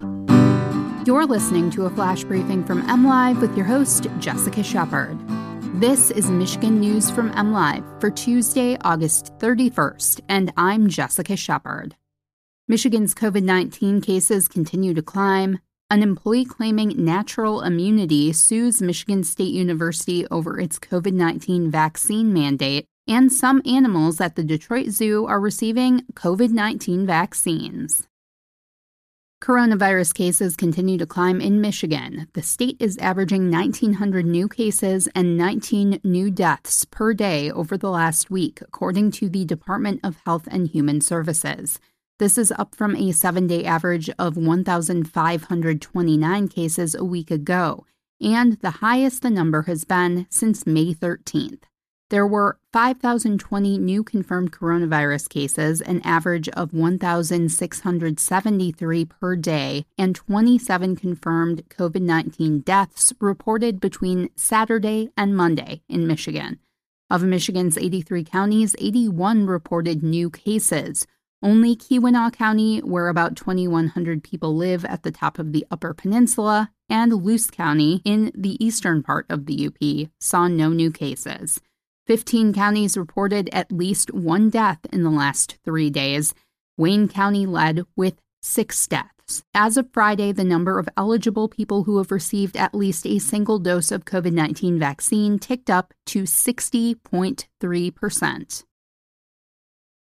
You're listening to a flash briefing from MLive with your host, Jessica Shepard. This is Michigan News from MLive for Tuesday, August 31st, and I'm Jessica Shepard. Michigan's COVID 19 cases continue to climb. An employee claiming natural immunity sues Michigan State University over its COVID 19 vaccine mandate, and some animals at the Detroit Zoo are receiving COVID 19 vaccines. Coronavirus cases continue to climb in Michigan. The state is averaging 1,900 new cases and 19 new deaths per day over the last week, according to the Department of Health and Human Services. This is up from a seven day average of 1,529 cases a week ago, and the highest the number has been since May 13th. There were 5,020 new confirmed coronavirus cases, an average of 1,673 per day, and 27 confirmed COVID 19 deaths reported between Saturday and Monday in Michigan. Of Michigan's 83 counties, 81 reported new cases. Only Keweenaw County, where about 2,100 people live at the top of the Upper Peninsula, and Luce County in the eastern part of the UP saw no new cases. 15 counties reported at least one death in the last three days. Wayne County led with six deaths. As of Friday, the number of eligible people who have received at least a single dose of COVID 19 vaccine ticked up to 60.3%.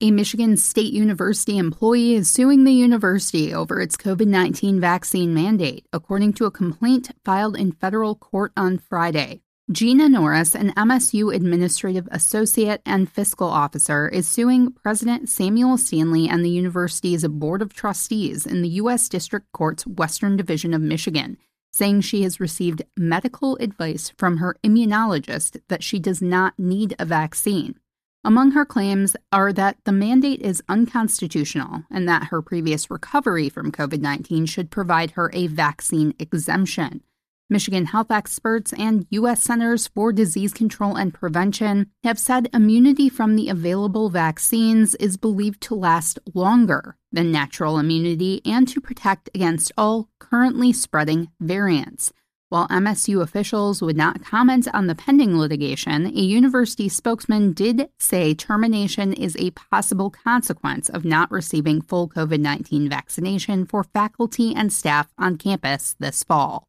A Michigan State University employee is suing the university over its COVID 19 vaccine mandate, according to a complaint filed in federal court on Friday. Gina Norris, an MSU administrative associate and fiscal officer, is suing President Samuel Stanley and the university's Board of Trustees in the U.S. District Court's Western Division of Michigan, saying she has received medical advice from her immunologist that she does not need a vaccine. Among her claims are that the mandate is unconstitutional and that her previous recovery from COVID 19 should provide her a vaccine exemption. Michigan health experts and U.S. Centers for Disease Control and Prevention have said immunity from the available vaccines is believed to last longer than natural immunity and to protect against all currently spreading variants. While MSU officials would not comment on the pending litigation, a university spokesman did say termination is a possible consequence of not receiving full COVID 19 vaccination for faculty and staff on campus this fall.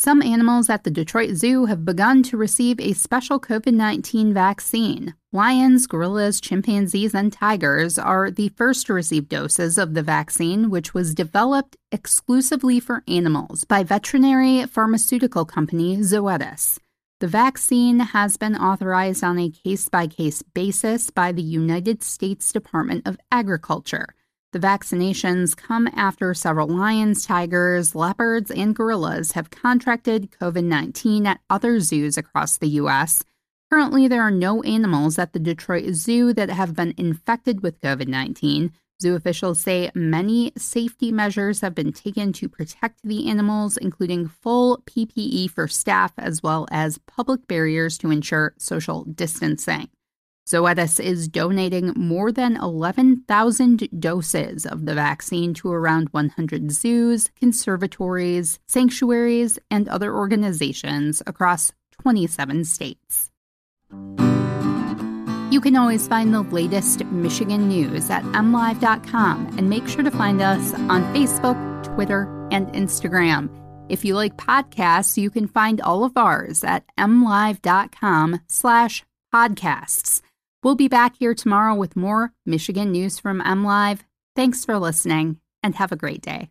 Some animals at the Detroit Zoo have begun to receive a special COVID 19 vaccine. Lions, gorillas, chimpanzees, and tigers are the first to receive doses of the vaccine, which was developed exclusively for animals by veterinary pharmaceutical company Zoetis. The vaccine has been authorized on a case by case basis by the United States Department of Agriculture. The vaccinations come after several lions, tigers, leopards, and gorillas have contracted COVID 19 at other zoos across the U.S. Currently, there are no animals at the Detroit Zoo that have been infected with COVID 19. Zoo officials say many safety measures have been taken to protect the animals, including full PPE for staff as well as public barriers to ensure social distancing. Zoetis is donating more than 11,000 doses of the vaccine to around 100 zoos, conservatories, sanctuaries, and other organizations across 27 states. You can always find the latest Michigan news at mlive.com and make sure to find us on Facebook, Twitter, and Instagram. If you like podcasts, you can find all of ours at mlive.com slash podcasts. We'll be back here tomorrow with more Michigan news from MLive. Thanks for listening and have a great day.